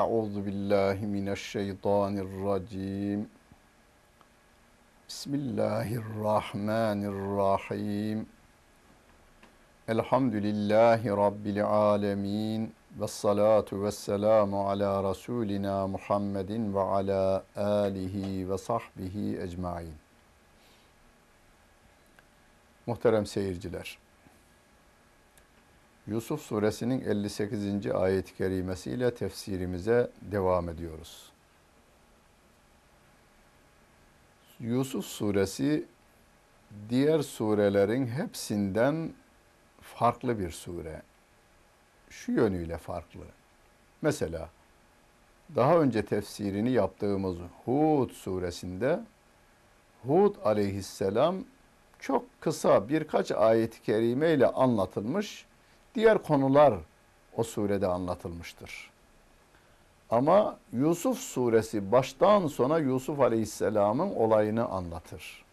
Euzu billahi mineşşeytanirracim. Bismillahirrahmanirrahim. Elhamdülillahi Rabbil alemin. Ve salatu ve selamu ala Resulina Muhammedin ve ala alihi ve sahbihi ecmain. Muhterem seyirciler, Yusuf suresinin 58. ayet-i kerimesiyle tefsirimize devam ediyoruz. Yusuf suresi diğer surelerin hepsinden farklı bir sure. Şu yönüyle farklı. Mesela daha önce tefsirini yaptığımız Hud suresinde Hud aleyhisselam çok kısa birkaç ayet-i kerime ile anlatılmış diğer konular o surede anlatılmıştır. Ama Yusuf suresi baştan sona Yusuf Aleyhisselam'ın olayını anlatır.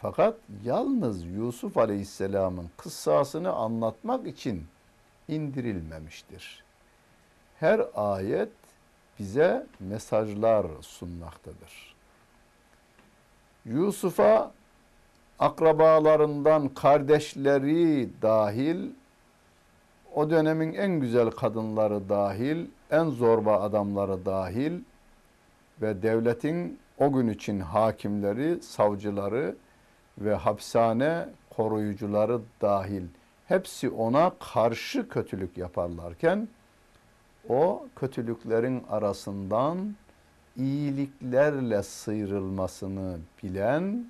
Fakat yalnız Yusuf Aleyhisselam'ın kıssasını anlatmak için indirilmemiştir. Her ayet bize mesajlar sunmaktadır. Yusuf'a akrabalarından kardeşleri dahil, o dönemin en güzel kadınları dahil, en zorba adamları dahil ve devletin o gün için hakimleri, savcıları ve hapishane koruyucuları dahil hepsi ona karşı kötülük yaparlarken o kötülüklerin arasından iyiliklerle sıyrılmasını bilen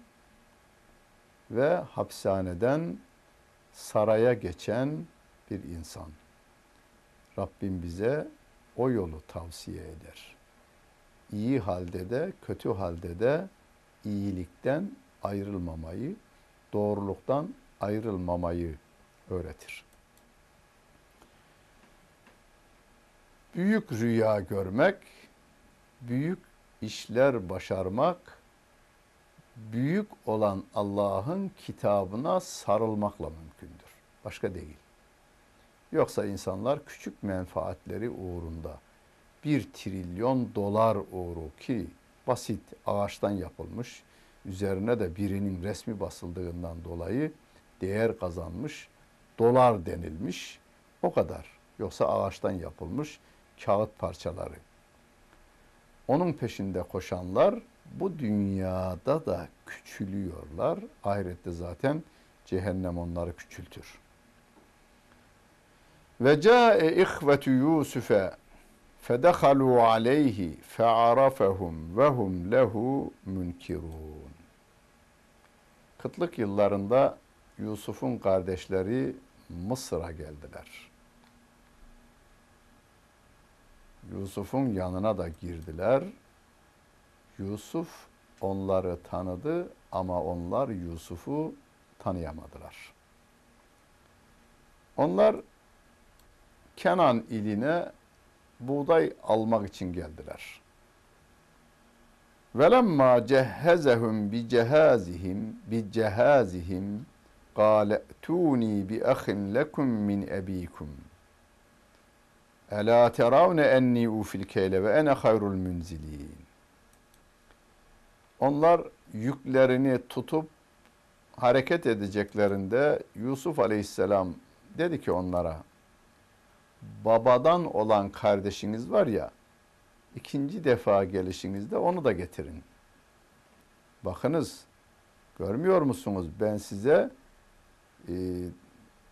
ve hapishaneden saraya geçen bir insan. Rabbim bize o yolu tavsiye eder. İyi halde de kötü halde de iyilikten ayrılmamayı, doğruluktan ayrılmamayı öğretir. Büyük rüya görmek, büyük işler başarmak büyük olan Allah'ın kitabına sarılmakla mümkündür. Başka değil. Yoksa insanlar küçük menfaatleri uğrunda bir trilyon dolar uğru ki basit ağaçtan yapılmış, üzerine de birinin resmi basıldığından dolayı değer kazanmış, dolar denilmiş, o kadar. Yoksa ağaçtan yapılmış kağıt parçaları. Onun peşinde koşanlar bu dünyada da küçülüyorlar. Ahirette zaten cehennem onları küçültür. Ve ca'e ihvetu Yusuf'e fedehalu aleyhi fe'arafehum ve hum lehu münkirun. Kıtlık yıllarında Yusuf'un kardeşleri Mısır'a geldiler. Yusuf'un yanına da girdiler Yusuf onları tanıdı ama onlar Yusuf'u tanıyamadılar. Onlar Kenan iline buğday almak için geldiler. Velemma cehhezehum bi cehazihim bi cehazihim قال ائتوني بأخ لكم من أبيكم ألا ترون أني أوفي الكيل وأنا خير المنزلين onlar yüklerini tutup hareket edeceklerinde Yusuf Aleyhisselam dedi ki onlara babadan olan kardeşiniz var ya ikinci defa gelişinizde onu da getirin. Bakınız görmüyor musunuz ben size e,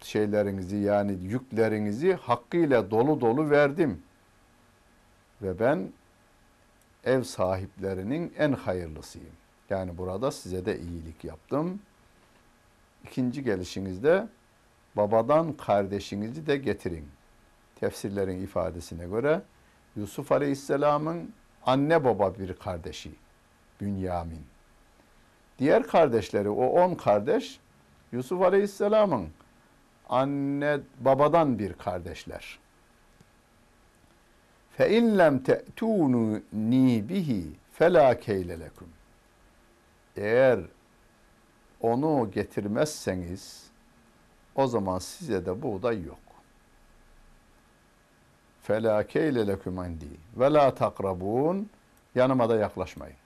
şeylerinizi yani yüklerinizi hakkıyla dolu dolu verdim. Ve ben ev sahiplerinin en hayırlısıyım. Yani burada size de iyilik yaptım. İkinci gelişinizde babadan kardeşinizi de getirin. Tefsirlerin ifadesine göre Yusuf Aleyhisselam'ın anne baba bir kardeşi Bünyamin. Diğer kardeşleri o on kardeş Yusuf Aleyhisselam'ın anne babadan bir kardeşler. Fe in lem te'tunu ni bihi fela keyle. Eğer onu getirmezseniz o zaman size de buğday yok. Fela keyle lekum indi ve la takrabun yanıma da yaklaşmayın.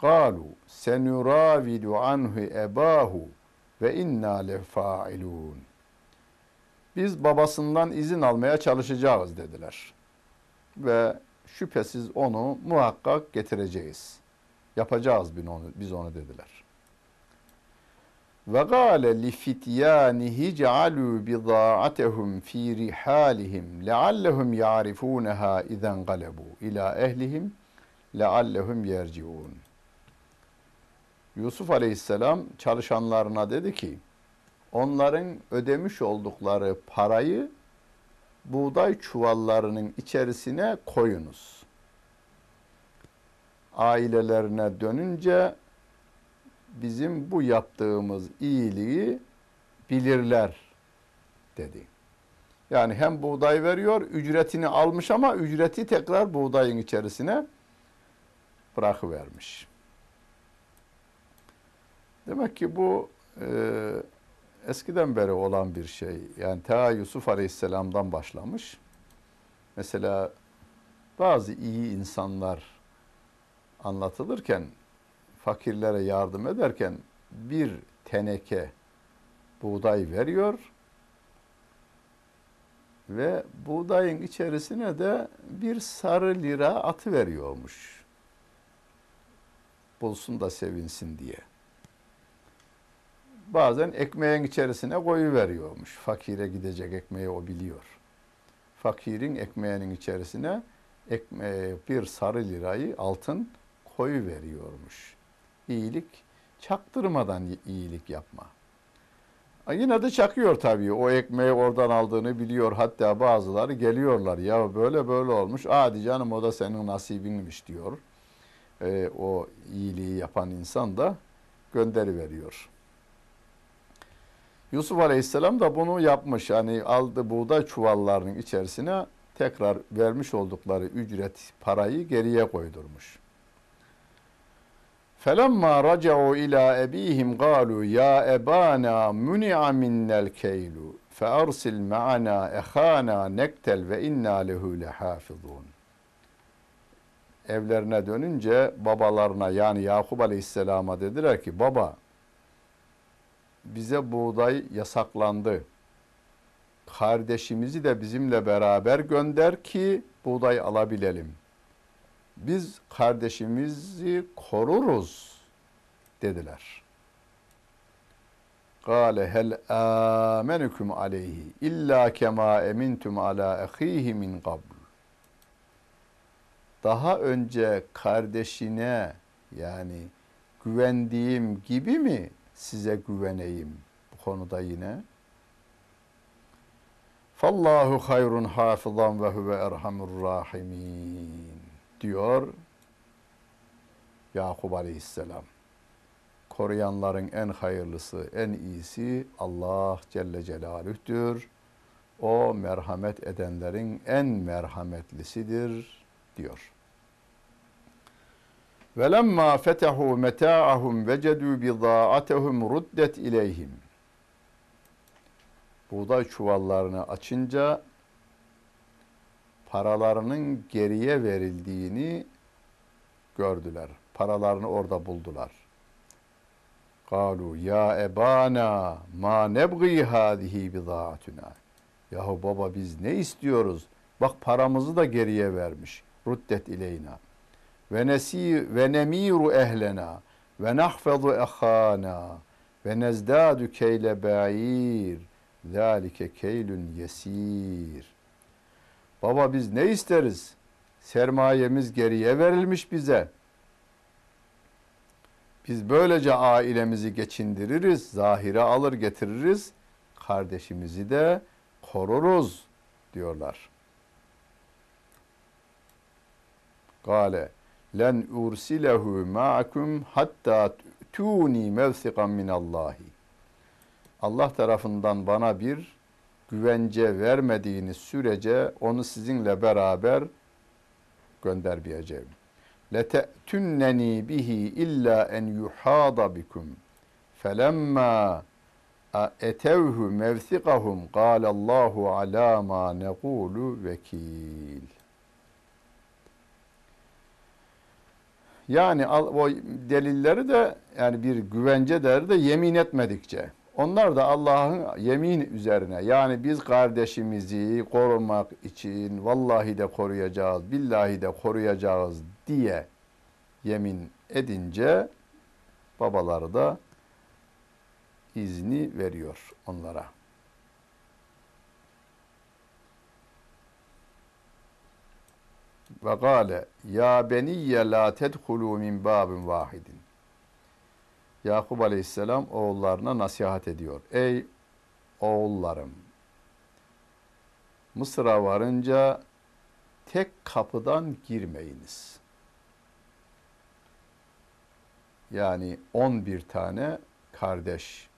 Kalu senuravidu anhu ebahu ve inna lefailun.'' Biz babasından izin almaya çalışacağız dediler. Ve şüphesiz onu muhakkak getireceğiz. Yapacağız biz onu, dediler. Ve gâle li fityânihi cealû bidâ'atehum fî rihâlihim leallehum ya'rifûneha izen galebû ilâ ehlihim leallehum yerciûn. Yusuf Aleyhisselam çalışanlarına dedi ki, onların ödemiş oldukları parayı buğday çuvallarının içerisine koyunuz. Ailelerine dönünce bizim bu yaptığımız iyiliği bilirler dedi. Yani hem buğday veriyor, ücretini almış ama ücreti tekrar buğdayın içerisine bırakıvermiş. Demek ki bu e, eskiden beri olan bir şey. Yani ta Yusuf Aleyhisselam'dan başlamış. Mesela bazı iyi insanlar anlatılırken fakirlere yardım ederken bir teneke buğday veriyor ve buğdayın içerisine de bir sarı lira atı veriyormuş. Bulsun da sevinsin diye. Bazen ekmeğin içerisine koyu veriyormuş. Fakire gidecek ekmeği o biliyor. Fakirin ekmeğinin içerisine ekmeğe bir sarı lirayı altın koyu veriyormuş. İyilik çaktırmadan iyilik yapma. Yine de çakıyor tabii. O ekmeği oradan aldığını biliyor. Hatta bazıları geliyorlar. Ya böyle böyle olmuş. Hadi canım o da senin nasibinmiş diyor. Ee, o iyiliği yapan insan da gönderi veriyor. Yusuf Aleyhisselam da bunu yapmış. Yani aldı buğday çuvallarının içerisine tekrar vermiş oldukları ücret parayı geriye koydurmuş. فَلَمَّا رَجَعُوا اِلَى اَب۪يهِمْ قَالُوا يَا اَبَانَا مُنِعَ مِنَّا الْكَيْلُ فَاَرْسِلْ مَعَنَا اَخَانَا نَكْتَلْ وَاِنَّا لَهُ لَحَافِظُونَ Evlerine dönünce babalarına yani Yakup Aleyhisselam'a dediler ki baba bize buğday yasaklandı. Kardeşimizi de bizimle beraber gönder ki buğday alabilelim. Biz kardeşimizi koruruz dediler. Kale hel amenukum aleyhi illa kema emintum ala ahihi min qabl. Daha önce kardeşine yani güvendiğim gibi mi size güveneyim bu konuda yine. Fallahu hayrun hafızan ve huve erhamur rahimin diyor Yakup Aleyhisselam. Koruyanların en hayırlısı, en iyisi Allah Celle Celaluh'tür. O merhamet edenlerin en merhametlisidir diyor. Velemma fetehu meta'ahum vecedu bidaatehum ruddet ileyhim. Buğday çuvallarını açınca paralarının geriye verildiğini gördüler. Paralarını orada buldular. Kalu ya ebana ma nebgi hadihi bidaatuna. Yahu baba biz ne istiyoruz? Bak paramızı da geriye vermiş. Ruddet ileyna ve nesi ve nemiru ehlena ve nahfazu ehana ve nezdadu keyle ba'ir zalike keylun yesir. Baba biz ne isteriz? Sermayemiz geriye verilmiş bize. Biz böylece ailemizi geçindiririz, zahire alır getiririz, kardeşimizi de koruruz diyorlar. Gale len ursilehu ma'akum hatta tuni mevsikan minallahi. Allah tarafından bana bir güvence vermediğiniz sürece onu sizinle beraber göndermeyeceğim. لَتَأْتُنَّنِي bihi illa en yuhada bikum. Felemma etevhu mevsikahum Allahu ala ma nekulu vekil. Yani o delilleri de yani bir güvence değeri de yemin etmedikçe. Onlar da Allah'ın yemin üzerine yani biz kardeşimizi korumak için vallahi de koruyacağız, billahi de koruyacağız diye yemin edince babaları da izni veriyor onlara. Ve gale ya beniyye la tedhulu min babin vahidin. Yakup Aleyhisselam oğullarına nasihat ediyor. Ey oğullarım Mısır'a varınca tek kapıdan girmeyiniz. Yani 11 tane kardeş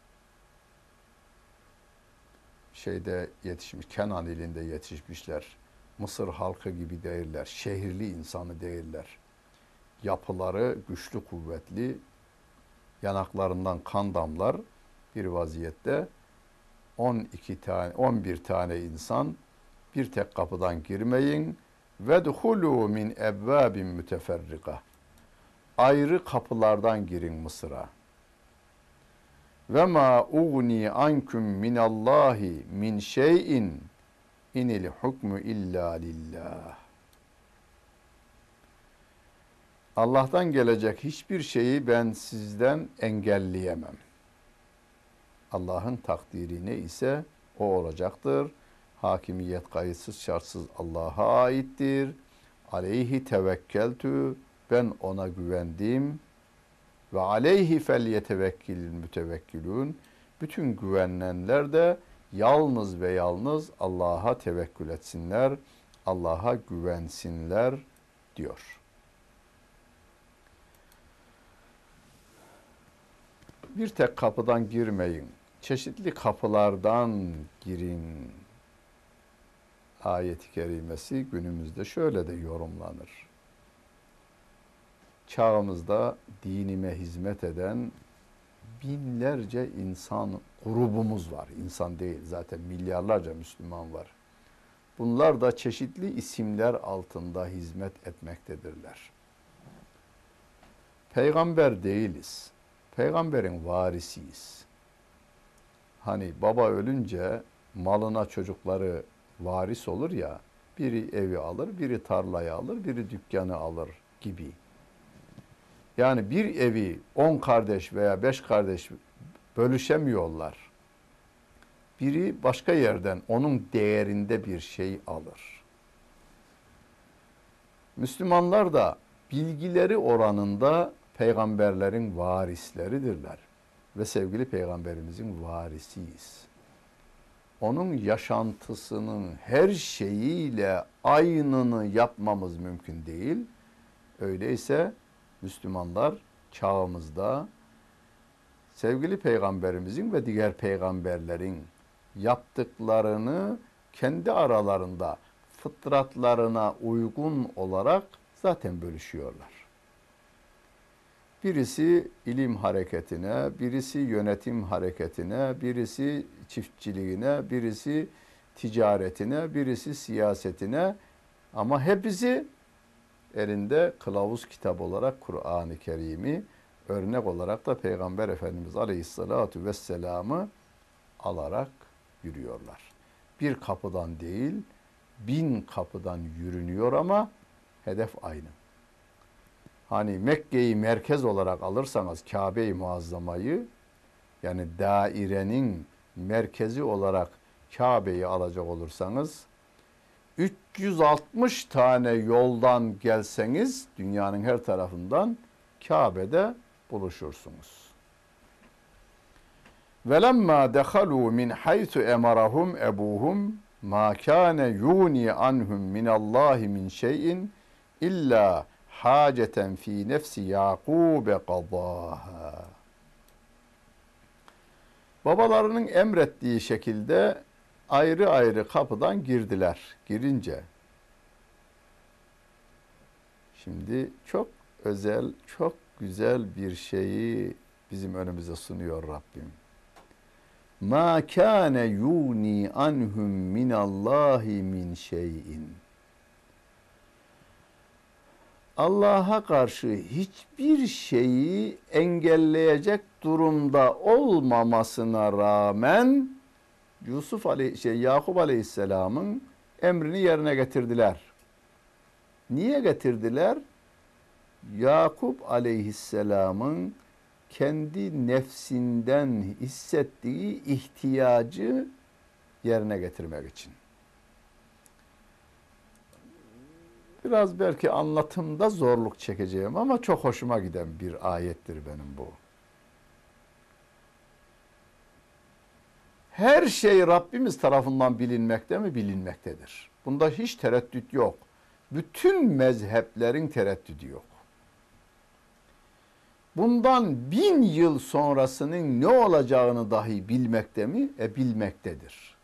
şeyde yetişmiş, Kenan ilinde yetişmişler. Mısır halkı gibi değiller, şehirli insanı değiller. Yapıları güçlü, kuvvetli, yanaklarından kan damlar bir vaziyette 12 tane 11 tane insan bir tek kapıdan girmeyin ve duhulu min ebvabin müteferrika. Ayrı kapılardan girin Mısır'a. Ve ma ugni ankum min Allahi min şeyin inil hukmu illa lillah. Allah'tan gelecek hiçbir şeyi ben sizden engelleyemem. Allah'ın takdiri ne ise o olacaktır. Hakimiyet kayıtsız şartsız Allah'a aittir. Aleyhi tevekkeltü ben ona güvendim ve aleyhi fel yetevekkilil mütevekkilun bütün güvenenler de yalnız ve yalnız Allah'a tevekkül etsinler, Allah'a güvensinler diyor. Bir tek kapıdan girmeyin. Çeşitli kapılardan girin. Ayet-i kerimesi günümüzde şöyle de yorumlanır. Çağımızda dinime hizmet eden binlerce insan grubumuz var. İnsan değil zaten milyarlarca Müslüman var. Bunlar da çeşitli isimler altında hizmet etmektedirler. Peygamber değiliz. Peygamberin varisiyiz. Hani baba ölünce malına çocukları varis olur ya, biri evi alır, biri tarlayı alır, biri dükkanı alır gibi. Yani bir evi on kardeş veya beş kardeş bölüşemiyorlar. Biri başka yerden onun değerinde bir şey alır. Müslümanlar da bilgileri oranında peygamberlerin varisleridirler. Ve sevgili peygamberimizin varisiyiz. Onun yaşantısının her şeyiyle aynını yapmamız mümkün değil. Öyleyse Müslümanlar çağımızda sevgili peygamberimizin ve diğer peygamberlerin yaptıklarını kendi aralarında fıtratlarına uygun olarak zaten bölüşüyorlar. Birisi ilim hareketine, birisi yönetim hareketine, birisi çiftçiliğine, birisi ticaretine, birisi siyasetine ama hepsi elinde kılavuz kitap olarak Kur'an-ı Kerim'i örnek olarak da Peygamber Efendimiz Aleyhisselatü Vesselam'ı alarak yürüyorlar. Bir kapıdan değil, bin kapıdan yürünüyor ama hedef aynı. Hani Mekke'yi merkez olarak alırsanız Kabe-i Muazzama'yı yani dairenin merkezi olarak Kabe'yi alacak olursanız 360 tane yoldan gelseniz dünyanın her tarafından Kabe'de buluşursunuz. Velemma dehalu min haythu emarahum ebuhum ma kana yuni anhum min Allah min şeyin illa haceten fi nefsi Yakub qadaha. Babalarının emrettiği şekilde ayrı ayrı kapıdan girdiler. Girince şimdi çok özel, çok güzel bir şeyi bizim önümüze sunuyor Rabbim. ma kana yuni anhum min Allahi min şeyin. Allah'a karşı hiçbir şeyi engelleyecek durumda olmamasına rağmen Yusuf aleyh şey Yakup Aleyhisselam'ın emrini yerine getirdiler. Niye getirdiler? Yakup Aleyhisselam'ın kendi nefsinden hissettiği ihtiyacı yerine getirmek için. Biraz belki anlatımda zorluk çekeceğim ama çok hoşuma giden bir ayettir benim bu. Her şey Rabbimiz tarafından bilinmekte mi? Bilinmektedir. Bunda hiç tereddüt yok. Bütün mezheplerin tereddüdü yok. Bundan bin yıl sonrasının ne olacağını dahi bilmekte mi? E bilmektedir.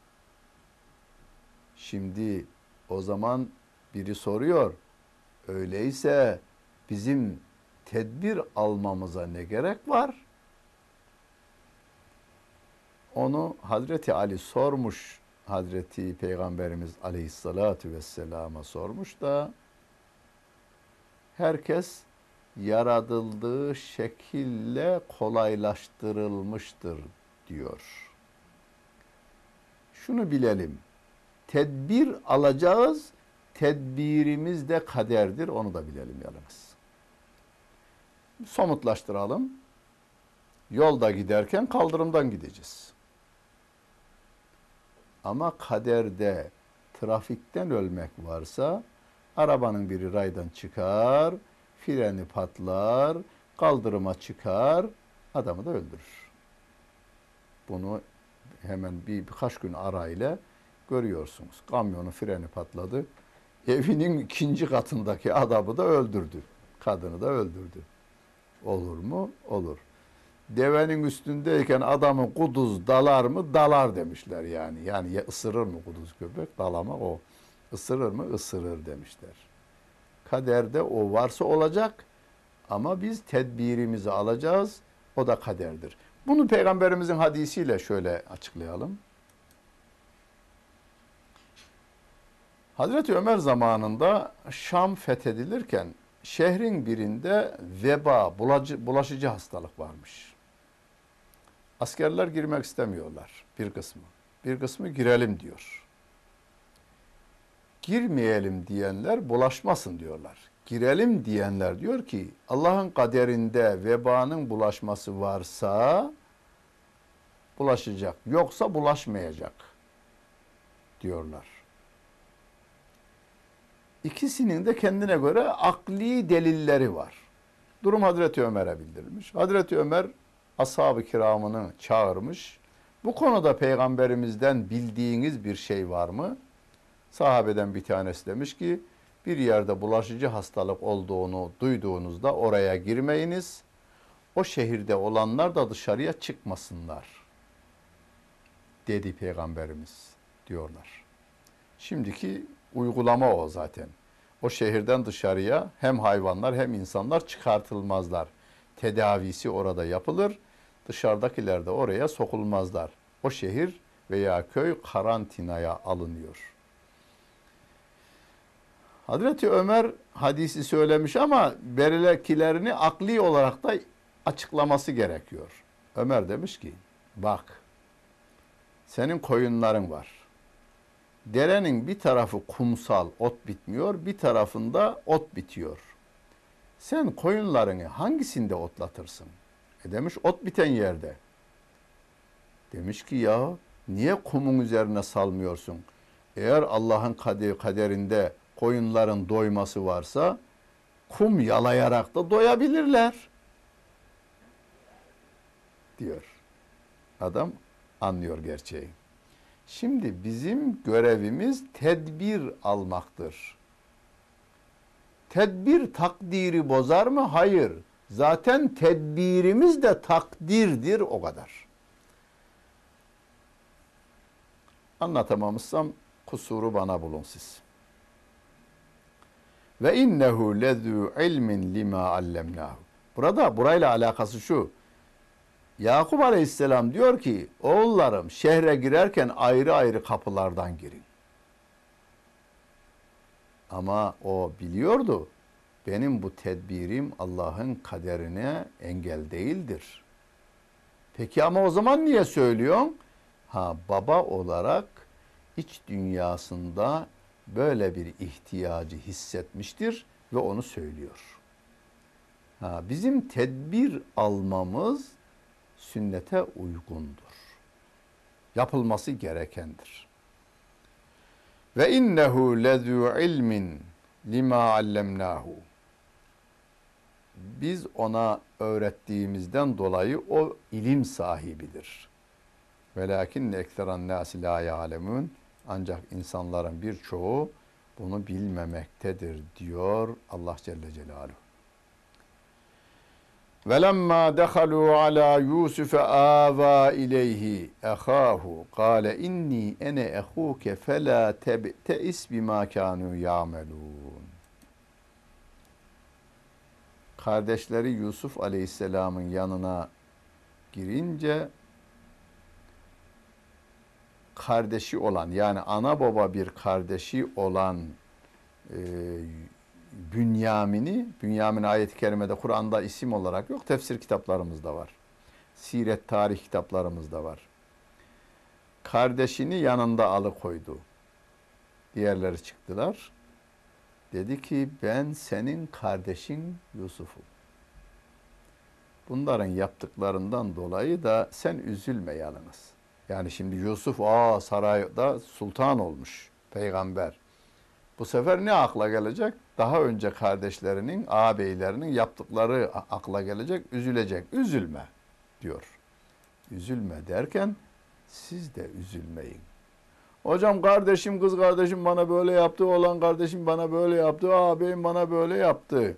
Şimdi o zaman biri soruyor. Öyleyse bizim tedbir almamıza ne gerek var? Onu Hazreti Ali sormuş. Hazreti Peygamberimiz Aleyhisselatü Vesselam'a sormuş da herkes yaratıldığı şekille kolaylaştırılmıştır diyor. Şunu bilelim. Tedbir alacağız. Tedbirimiz de kaderdir. Onu da bilelim yalnız. Somutlaştıralım. Yolda giderken kaldırımdan gideceğiz. Ama kaderde trafikten ölmek varsa arabanın biri raydan çıkar, freni patlar, kaldırıma çıkar, adamı da öldürür. Bunu hemen bir birkaç gün arayla görüyorsunuz. Kamyonun freni patladı. Evinin ikinci katındaki adamı da öldürdü. Kadını da öldürdü. Olur mu? Olur. Devenin üstündeyken adamı kuduz dalar mı? Dalar demişler yani. Yani ya ısırır mı kuduz köpek? Dalamak o. Isırır mı? Isırır demişler. Kaderde o varsa olacak ama biz tedbirimizi alacağız. O da kaderdir. Bunu peygamberimizin hadisiyle şöyle açıklayalım. Hazreti Ömer zamanında Şam fethedilirken şehrin birinde veba, bulaşıcı hastalık varmış. Askerler girmek istemiyorlar bir kısmı. Bir kısmı girelim diyor. Girmeyelim diyenler bulaşmasın diyorlar. Girelim diyenler diyor ki Allah'ın kaderinde vebanın bulaşması varsa bulaşacak. Yoksa bulaşmayacak diyorlar. İkisinin de kendine göre akli delilleri var. Durum Hazreti Ömer'e bildirilmiş. Hazreti Ömer ashab-ı kiramını çağırmış. Bu konuda peygamberimizden bildiğiniz bir şey var mı? Sahabeden bir tanesi demiş ki bir yerde bulaşıcı hastalık olduğunu duyduğunuzda oraya girmeyiniz. O şehirde olanlar da dışarıya çıkmasınlar. Dedi peygamberimiz diyorlar. Şimdiki uygulama o zaten. O şehirden dışarıya hem hayvanlar hem insanlar çıkartılmazlar. Tedavisi orada yapılır. Dışarıdakiler de oraya sokulmazlar. O şehir veya köy karantinaya alınıyor. Hazreti Ömer hadisi söylemiş ama berilekilerini akli olarak da açıklaması gerekiyor. Ömer demiş ki bak senin koyunların var. Derenin bir tarafı kumsal ot bitmiyor bir tarafında ot bitiyor. Sen koyunlarını hangisinde otlatırsın? E demiş ot biten yerde. Demiş ki ya niye kumun üzerine salmıyorsun? Eğer Allah'ın kaderinde koyunların doyması varsa kum yalayarak da doyabilirler. Diyor. Adam anlıyor gerçeği. Şimdi bizim görevimiz tedbir almaktır. Tedbir takdiri bozar mı? Hayır. Zaten tedbirimiz de takdirdir o kadar. Anlatamamışsam kusuru bana bulun siz. Ve innehu lezu ilmin lima allemnahu. Burada burayla alakası şu. Yakup Aleyhisselam diyor ki oğullarım şehre girerken ayrı ayrı kapılardan girin. Ama o biliyordu benim bu tedbirim Allah'ın kaderine engel değildir. Peki ama o zaman niye söylüyorsun? Ha baba olarak iç dünyasında böyle bir ihtiyacı hissetmiştir ve onu söylüyor. Ha, bizim tedbir almamız sünnete uygundur. Yapılması gerekendir. Ve innehu lezu ilmin lima allemnahu. Biz ona öğrettiğimizden dolayı o ilim sahibidir. Velakin ekseran nasi la ya'lemun. Ancak insanların birçoğu bunu bilmemektedir diyor Allah Celle Celaluhu. Velemma dehalu ala Yusuf ava ileyhi ehahu kale inni ene ehuke fela tebteis bima kanu yamelun. Kardeşleri Yusuf Aleyhisselam'ın yanına girince kardeşi olan yani ana baba bir kardeşi olan e, Bünyamin'i, Bünyamin ayet-i kerimede Kur'an'da isim olarak yok, tefsir kitaplarımızda var. Siret, tarih kitaplarımızda var. Kardeşini yanında alıkoydu. Diğerleri çıktılar. Dedi ki ben senin kardeşin Yusuf'um. Bunların yaptıklarından dolayı da sen üzülme yalnız. Yani şimdi Yusuf aa sarayda sultan olmuş peygamber. Bu sefer ne akla gelecek? Daha önce kardeşlerinin, ağabeylerinin yaptıkları akla gelecek, üzülecek. Üzülme diyor. Üzülme derken siz de üzülmeyin. Hocam kardeşim, kız kardeşim bana böyle yaptı, olan kardeşim bana böyle yaptı, ağabeyim bana böyle yaptı.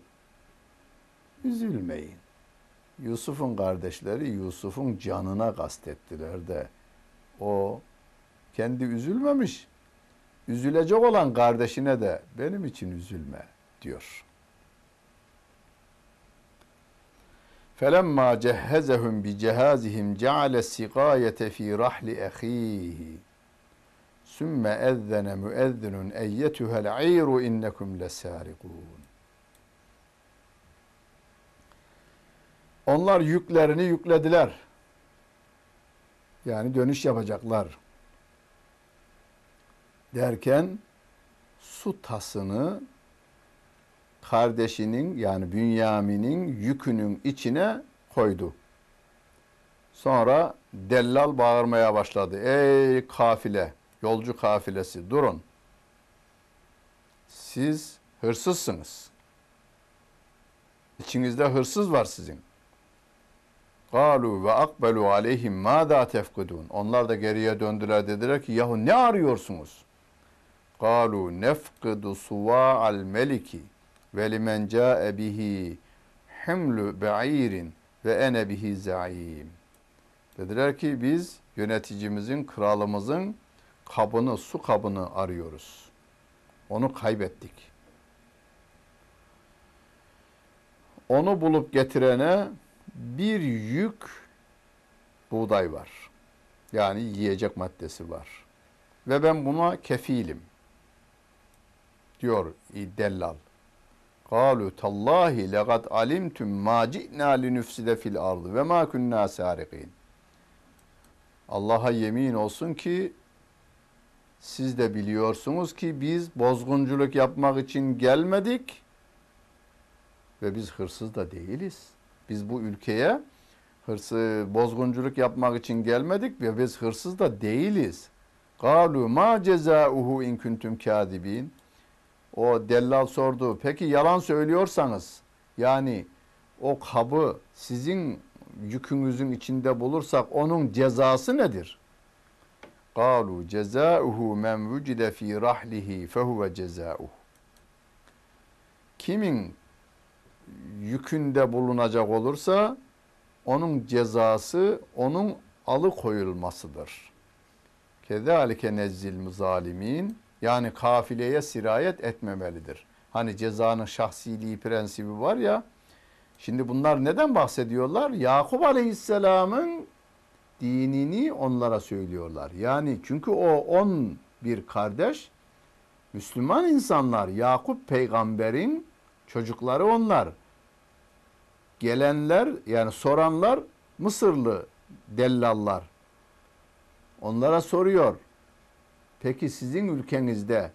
Üzülmeyin. Yusuf'un kardeşleri Yusuf'un canına kastettiler de o kendi üzülmemiş Üzülecek olan kardeşine de benim için üzülme diyor. فَلَمَّا جَهَّزَهُمْ بِجَهَازِهِمْ جَعَلَ السِّقَايَةَ ف۪ي رَحْلِ اَخ۪يهِ ثُمَّ اَذَّنَ مُؤَذِّنٌ اَيَّتُهَا الْعِيرُ اِنَّكُمْ لَسَارِقُونَ Onlar yüklerini yüklediler. Yani dönüş yapacaklar. Derken su tasını kardeşinin yani Bünyamin'in yükünün içine koydu. Sonra dellal bağırmaya başladı. Ey kafile, yolcu kafilesi durun. Siz hırsızsınız. İçinizde hırsız var sizin. Galu ve akbelu aleyhim mâdâ tefkudun. Onlar da geriye döndüler dediler ki yahu ne arıyorsunuz? Galu nefkidu suva'al meliki ve limen ca'e bihi himlu be'irin ve ene. Dediler ki biz yöneticimizin, kralımızın kabını, su kabını arıyoruz. Onu kaybettik. Onu bulup getirene bir yük buğday var. Yani yiyecek maddesi var. Ve ben buna kefilim. Diyor dellal. Kalu tallahi legad alimtum ma ci'na linufside fil ardı ve ma kunna sariqin. Allah'a yemin olsun ki siz de biliyorsunuz ki biz bozgunculuk yapmak için gelmedik ve biz hırsız da değiliz. Biz bu ülkeye hırsı, bozgunculuk yapmak için gelmedik ve biz hırsız da değiliz. Galu ma cezauhu in kuntum kadibin. O dellal sordu. Peki yalan söylüyorsanız yani o kabı sizin yükünüzün içinde bulursak onun cezası nedir? Galu cezauhu men vucide fi rahlihi fehuve cezauhu. Kimin yükünde bulunacak olursa onun cezası onun alıkoyulmasıdır. Kezalike nezzil zalimin yani kafileye sirayet etmemelidir. Hani cezanın şahsiliği prensibi var ya Şimdi bunlar neden bahsediyorlar? Yakup Aleyhisselam'ın dinini onlara söylüyorlar. Yani çünkü o on bir kardeş Müslüman insanlar Yakup peygamberin çocukları onlar. Gelenler yani soranlar Mısırlı dellallar. Onlara soruyor. Peki sizin ülkenizde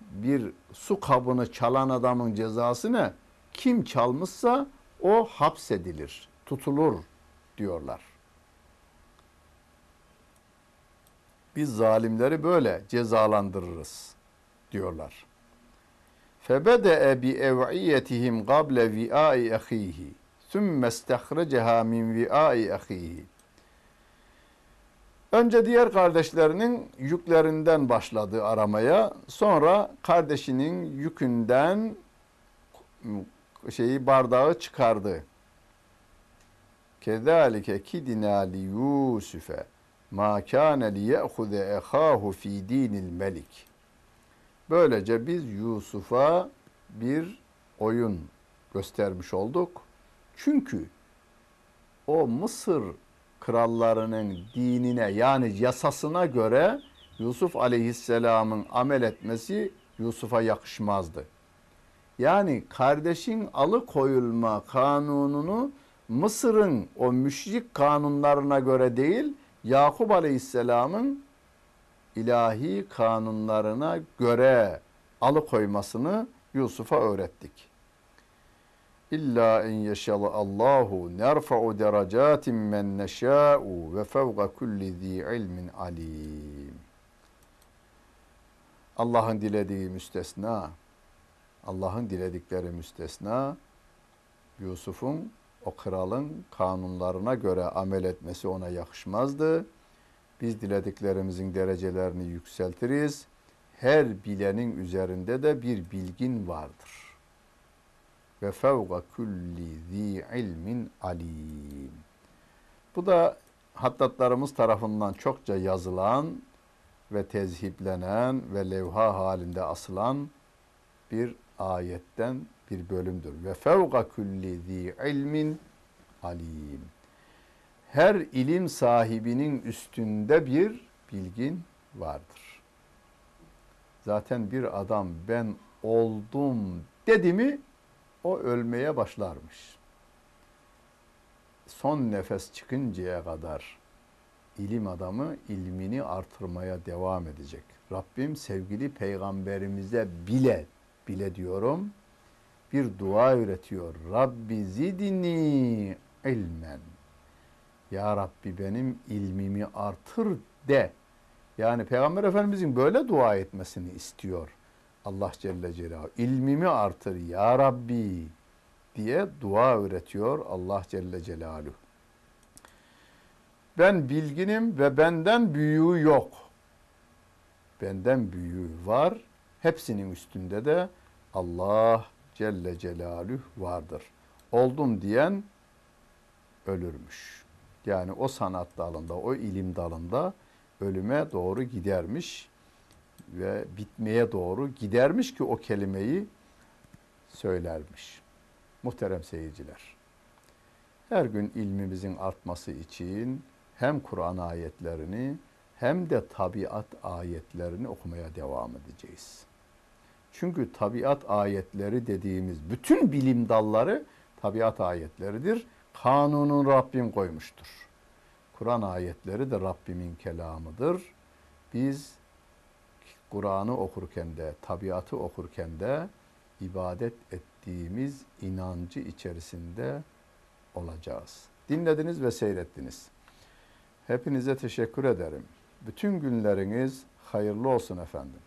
bir su kabını çalan adamın cezası ne? Kim çalmışsa o hapsedilir, tutulur diyorlar. Biz zalimleri böyle cezalandırırız diyorlar. Febede bi ev'iyetihim qable vi'ai ahihi. Sümme istehraceha min vi'ai ahihi. Önce diğer kardeşlerinin yüklerinden başladı aramaya. Sonra kardeşinin yükünden şeyi bardağı çıkardı. Kezalike kidina li Yusuf'e ma kana li ya'khuze ehahu fi dinil melik. Böylece biz Yusuf'a bir oyun göstermiş olduk. Çünkü o Mısır krallarının dinine yani yasasına göre Yusuf aleyhisselamın amel etmesi Yusuf'a yakışmazdı. Yani kardeşin alıkoyulma kanununu Mısır'ın o müşrik kanunlarına göre değil, Yakup Aleyhisselam'ın ilahi kanunlarına göre alıkoymasını Yusuf'a öğrettik. İlla en yeşal Allahu nerfa'u derecatin men neşâ'u ve fevga kulli zî ilmin alim. Allah'ın dilediği müstesna, Allah'ın diledikleri müstesna, Yusuf'un o kralın kanunlarına göre amel etmesi ona yakışmazdı. Biz dilediklerimizin derecelerini yükseltiriz. Her bilenin üzerinde de bir bilgin vardır. Ve fevga kulli zi ilmin alim. Bu da hattatlarımız tarafından çokça yazılan ve tezhiplenen ve levha halinde asılan bir ayetten bir bölümdür. Ve fevga kulli zi ilmin alim. Her ilim sahibinin üstünde bir bilgin vardır. Zaten bir adam ben oldum dedi mi o ölmeye başlarmış. Son nefes çıkıncaya kadar ilim adamı ilmini artırmaya devam edecek. Rabbim sevgili peygamberimize bile bile diyorum bir dua üretiyor. Rabbi zidni ilmen. Ya Rabbi benim ilmimi artır de. Yani Peygamber Efendimizin böyle dua etmesini istiyor. Allah Celle Celaluhu. İlmimi artır ya Rabbi diye dua üretiyor Allah Celle Celaluhu. Ben bilginim ve benden büyüğü yok. Benden büyüğü var. Hepsinin üstünde de Allah Celle Celaluhu vardır. Oldum diyen ölürmüş. Yani o sanat dalında, o ilim dalında ölüme doğru gidermiş ve bitmeye doğru gidermiş ki o kelimeyi söylermiş. Muhterem seyirciler. Her gün ilmimizin artması için hem Kur'an ayetlerini hem de tabiat ayetlerini okumaya devam edeceğiz. Çünkü tabiat ayetleri dediğimiz bütün bilim dalları tabiat ayetleridir. Kanunun Rabbim koymuştur. Kur'an ayetleri de Rabbimin kelamıdır. Biz Kur'an'ı okurken de, tabiatı okurken de ibadet ettiğimiz inancı içerisinde olacağız. Dinlediniz ve seyrettiniz. Hepinize teşekkür ederim. Bütün günleriniz hayırlı olsun efendim.